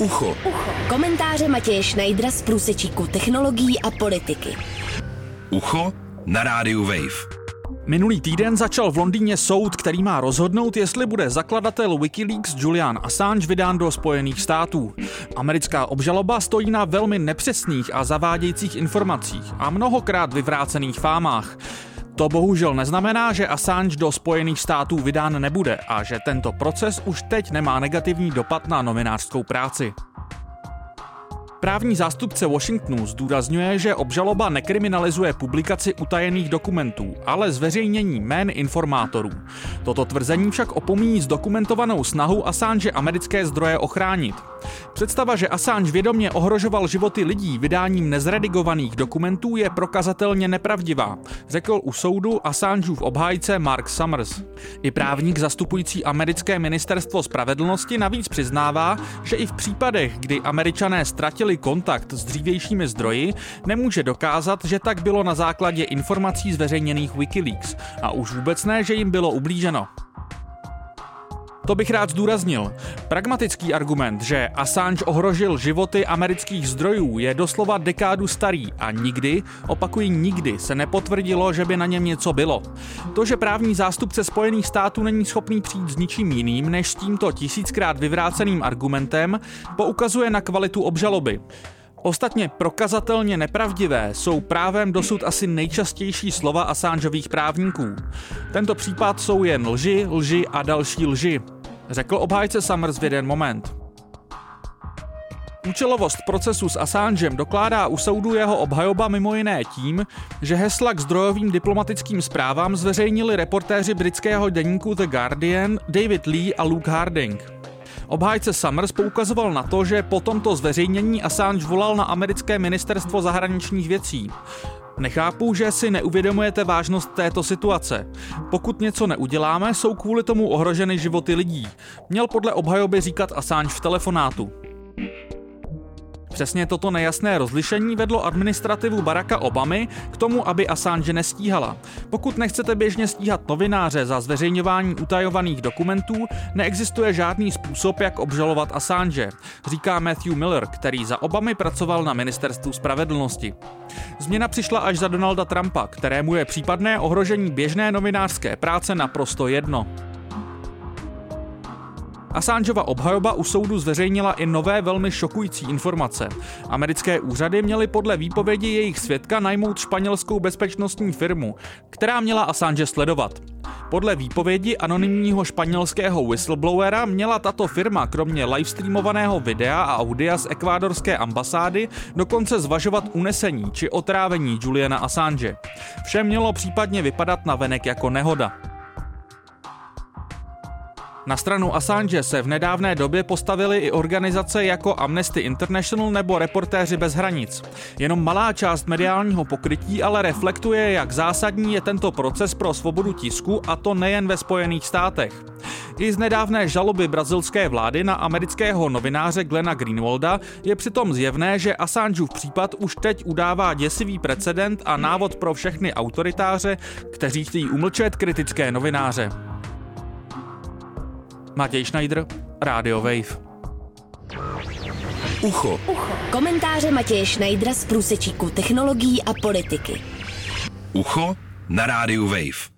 Ucho. Ucho. Komentáře Matěje Schneidera z průsečíku technologií a politiky. Ucho na rádiu Wave. Minulý týden začal v Londýně soud, který má rozhodnout, jestli bude zakladatel Wikileaks Julian Assange vydán do Spojených států. Americká obžaloba stojí na velmi nepřesných a zavádějících informacích a mnohokrát vyvrácených fámách. To bohužel neznamená, že Assange do Spojených států vydán nebude a že tento proces už teď nemá negativní dopad na novinářskou práci. Právní zástupce Washingtonu zdůrazňuje, že obžaloba nekriminalizuje publikaci utajených dokumentů, ale zveřejnění jmén informátorů. Toto tvrzení však opomíjí zdokumentovanou snahu Assange americké zdroje ochránit. Představa, že Assange vědomě ohrožoval životy lidí vydáním nezredigovaných dokumentů je prokazatelně nepravdivá, řekl u soudu Assangeův obhájce Mark Summers. I právník zastupující americké ministerstvo spravedlnosti navíc přiznává, že i v případech, kdy američané ztratili kontakt s dřívějšími zdroji, nemůže dokázat, že tak bylo na základě informací zveřejněných Wikileaks a už vůbec ne, že jim bylo ublíženo. To bych rád zdůraznil. Pragmatický argument, že Assange ohrožil životy amerických zdrojů, je doslova dekádu starý a nikdy, opakuji nikdy, se nepotvrdilo, že by na něm něco bylo. To, že právní zástupce Spojených států není schopný přijít s ničím jiným než s tímto tisíckrát vyvráceným argumentem, poukazuje na kvalitu obžaloby. Ostatně prokazatelně nepravdivé jsou právem dosud asi nejčastější slova Assangeových právníků. Tento případ jsou jen lži, lži a další lži řekl obhájce Summers v jeden moment. Účelovost procesu s Assangem dokládá u soudu jeho obhajoba mimo jiné tím, že hesla k zdrojovým diplomatickým zprávám zveřejnili reportéři britského deníku The Guardian David Lee a Luke Harding. Obhájce Summers poukazoval na to, že po tomto zveřejnění Assange volal na americké ministerstvo zahraničních věcí. Nechápu, že si neuvědomujete vážnost této situace. Pokud něco neuděláme, jsou kvůli tomu ohroženy životy lidí. Měl podle obhajoby říkat Assange v telefonátu. Přesně toto nejasné rozlišení vedlo administrativu Baracka Obamy k tomu, aby Assange nestíhala. Pokud nechcete běžně stíhat novináře za zveřejňování utajovaných dokumentů, neexistuje žádný způsob, jak obžalovat Assange, říká Matthew Miller, který za Obamy pracoval na ministerstvu spravedlnosti. Změna přišla až za Donalda Trumpa, kterému je případné ohrožení běžné novinářské práce naprosto jedno. Assangeova obhajoba u soudu zveřejnila i nové velmi šokující informace. Americké úřady měly podle výpovědi jejich svědka najmout španělskou bezpečnostní firmu, která měla Assange sledovat. Podle výpovědi anonymního španělského whistleblowera měla tato firma kromě livestreamovaného videa a audia z ekvádorské ambasády dokonce zvažovat unesení či otrávení Juliana Assange. Vše mělo případně vypadat na venek jako nehoda. Na stranu Assange se v nedávné době postavily i organizace jako Amnesty International nebo Reportéři bez hranic. Jenom malá část mediálního pokrytí ale reflektuje, jak zásadní je tento proces pro svobodu tisku a to nejen ve Spojených státech. I z nedávné žaloby brazilské vlády na amerického novináře Glena Greenwalda je přitom zjevné, že Assangeův případ už teď udává děsivý precedent a návod pro všechny autoritáře, kteří chtějí umlčet kritické novináře. Matěj Schneider, Radio Wave. Ucho. Ucho. Komentáře Matěje Schneidera z průsečíku technologií a politiky. Ucho na rádiu Wave.